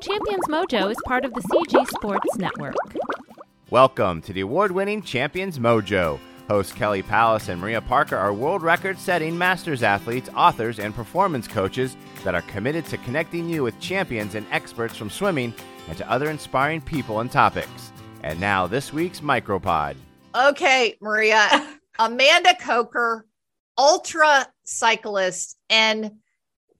Champions Mojo is part of the CG Sports Network. Welcome to the award winning Champions Mojo. Hosts Kelly Palace and Maria Parker are world record setting masters athletes, authors, and performance coaches that are committed to connecting you with champions and experts from swimming and to other inspiring people and topics. And now, this week's Micropod. Okay, Maria. Amanda Coker, ultra cyclist, and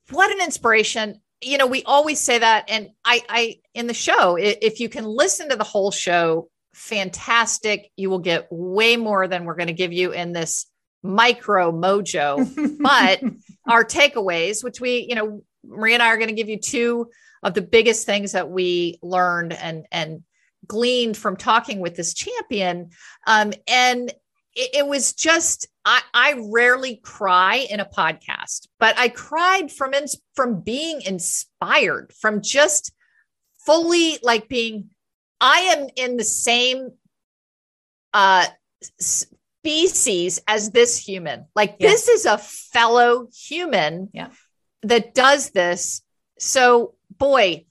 what an inspiration. You know, we always say that. And I, I, in the show, if you can listen to the whole show, fantastic. You will get way more than we're going to give you in this micro mojo. but our takeaways, which we, you know, Maria and I are going to give you two of the biggest things that we learned and and gleaned from talking with this champion. Um, and it, it was just I, I rarely cry in a podcast, but I cried from in, from being inspired, from just fully like being I am in the same uh, species as this human. Like yeah. this is a fellow human yeah. that does this. So, boy,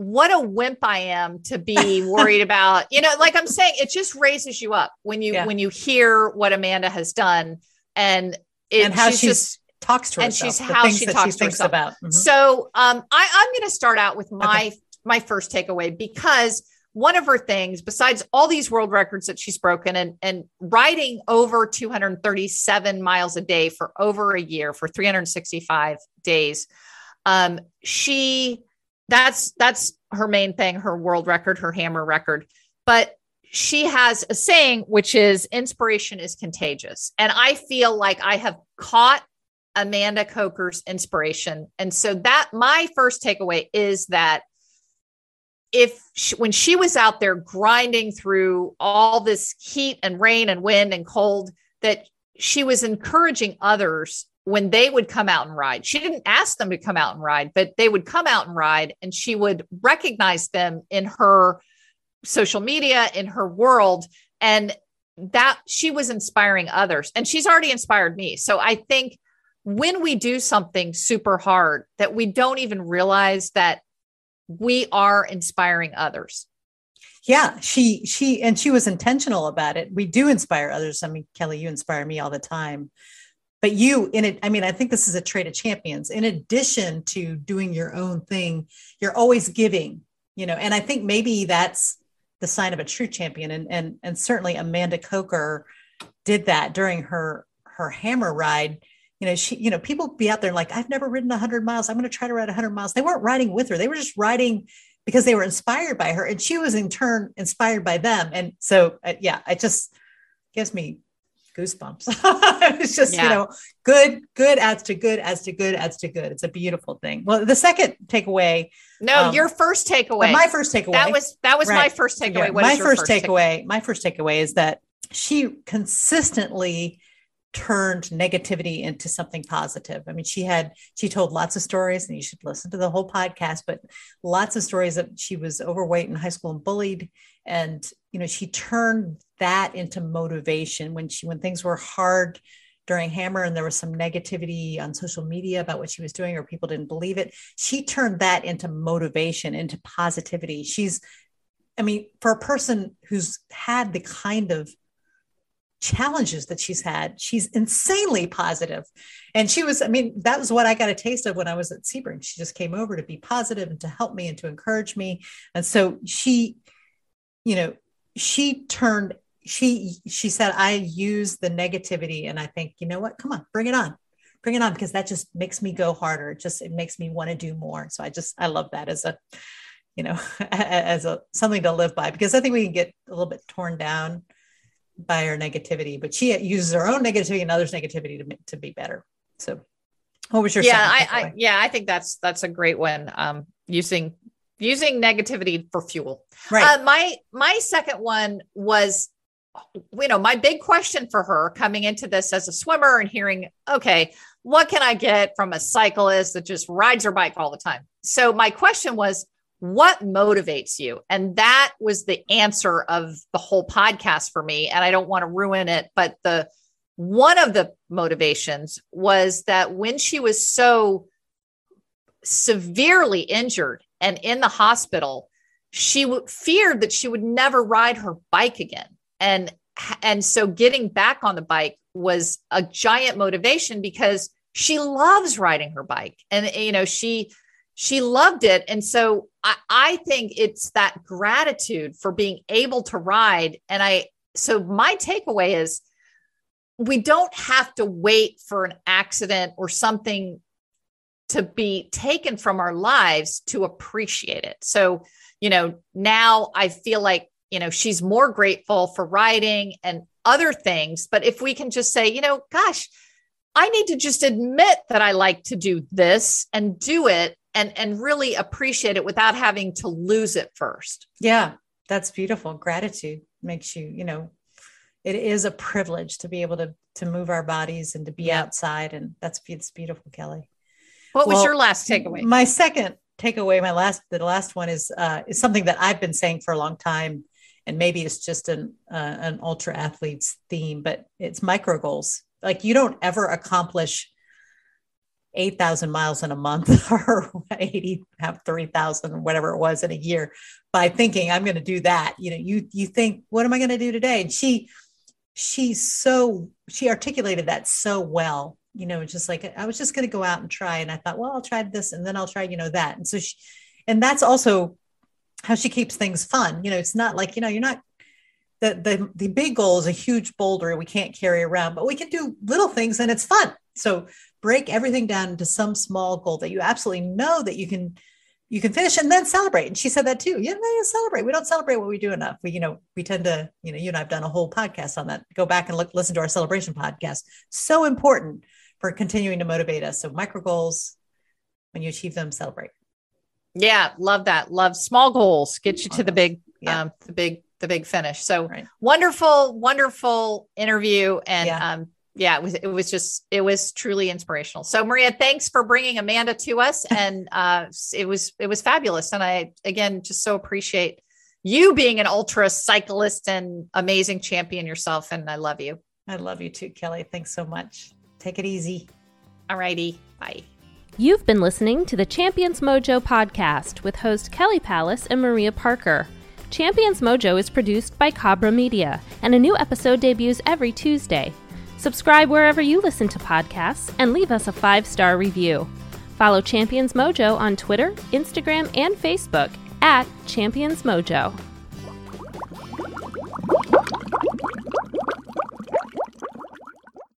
what a wimp I am to be worried about. You know, like I'm saying, it just raises you up when you yeah. when you hear what Amanda has done and it, and how she's, she's just talks to herself, and she's how she talks she to herself. about. Mm-hmm. So, um, I, I'm going to start out with my okay. my first takeaway because one of her things, besides all these world records that she's broken and, and riding over 237 miles a day for over a year for 365 days, um, she that's that's her main thing, her world record, her HAMR record. But she has a saying which is inspiration is contagious. And I feel like I have caught Amanda Coker's inspiration. And so that my first takeaway is that if she, when she was out there grinding through all this heat and rain and wind and cold that she was encouraging others when they would come out and ride. She didn't ask them to come out and ride but they would come out and ride and she would recognize them in her social media in her world and that she was inspiring others and she's already inspired me. So i think when we do something super hard that we don't even realize that we are inspiring others. Yeah she she and she was intentional about it. We do inspire others. I mean kelly you inspire me all the time but you in it i mean i think this is a trait of champions in addition to doing your own thing you're always giving you know and i think maybe that's the sign of a true champion and and and certainly amanda coker did that during her her HAMR ride you know, she, you know, people be out there like, I've never ridden 100 miles. I'm going to try to ride 100 miles. They weren't riding with her. They were just riding because they were inspired by her, and she was in turn inspired by them. And so, uh, yeah, it just gives me goosebumps. it's just, yeah. you know, good, good adds to good, adds to good, adds to good. It's a beautiful thing. Well, the second takeaway. No, um, your first takeaway. My first takeaway. That was that was right. my first takeaway. Yeah. my first, first takeaway. Take- my first takeaway is that she consistently turned negativity into something positive. I mean, she had, she told lots of stories, and you should listen to the whole podcast, but lots of stories that she was overweight in high school and bullied. And, you know, she turned that into motivation when she, when things were hard during HAMR and there was some negativity on social media about what she was doing or people didn't believe it. She turned that into motivation, into positivity. She's, I mean, for a person who's had the kind of challenges that she's had. She's insanely positive. And she was, I mean, that was what I got a taste of when I was at Sebring. She just came over to be positive and to help me and to encourage me. And so she, you know, she turned, she, she said, I use the negativity and I think, you know what, come on, bring it on. Bring it on because that just makes me go harder. It just it makes me want to do more. So I just I love that as a you know as a something to live by because I think we can get a little bit torn down by our negativity, but she uses her own negativity and others' negativity to, to be better. So, what was your yeah? I, I, yeah, I think that's that's a great one. Um, using using negativity for fuel. Right. Uh, my my second one was, you know, my big question for her coming into this as a swimmer and hearing, okay, what can I get from a cyclist that just rides her bike all the time? So my question was, what motivates you? And that was the answer of the whole podcast for me. And I don't want to ruin it, but the one of the motivations was that when she was so severely injured and in the hospital, she w- feared that she would never ride her bike again. And and so getting back on the bike was a giant motivation because she loves riding her bike. And you know she she loved it. And so I, I think it's that gratitude for being able to ride. And i so my takeaway is we don't have to wait for an accident or something to be taken from our lives to appreciate it. So you know now i feel like you know she's more grateful for writing and other things but if we can just say you know gosh I need to just admit that I like to do this and do it and and really appreciate it without having to lose it first. Yeah, that's beautiful. Gratitude makes you, you know, it is a privilege to be able to to move our bodies and to be yeah. outside and that's it's beautiful, Kelly. What well, was your last takeaway? My second takeaway, my last the last one is uh is something that I've been saying for a long time and maybe it's just an uh, an ultra athlete's theme, but it's micro goals. Like you don't ever accomplish 8,000 miles in a month or 80 have 3,000 whatever it was in a year by thinking I'm going to do that. You know you you think what am I going to do today? And she she's so she articulated that so well you know just like I was just going to go out and try and I thought well I'll try this and then I'll try you know that. And so she and that's also how she keeps things fun you know it's not like you know you're not the, the the big goal is a huge boulder we can't carry around, but we can do little things and it's fun. So break everything down into some small goal that you absolutely know that you can you can finish and then celebrate. And she said that too. Yeah, celebrate. We don't celebrate what we do enough. We, you know, we tend to, you know, you and I've done a whole podcast on that. Go back and look, listen to our celebration podcast. So important for continuing to motivate us. So micro goals, when you achieve them, celebrate. Yeah, love that. Love small goals. Get you to the big, yeah. um, the big the big finish. So right. wonderful, wonderful interview. And yeah. um, yeah, it was it was just it was truly inspirational. So Maria, thanks for bringing Amanda to us, and uh, it was it was fabulous. And I again just so appreciate you being an ultra cyclist and amazing champion yourself. And I love you. I love you too, Kelly. Thanks so much. Take it easy. All righty. Bye. You've been listening to the Champions Mojo podcast with host Kelly Palace and Maria Parker. Champions Mojo is produced by Cabra Media, and a new episode debuts every Tuesday. Subscribe wherever you listen to podcasts and leave us a five star review. Follow Champions Mojo on Twitter, Instagram, and Facebook at Champions Mojo.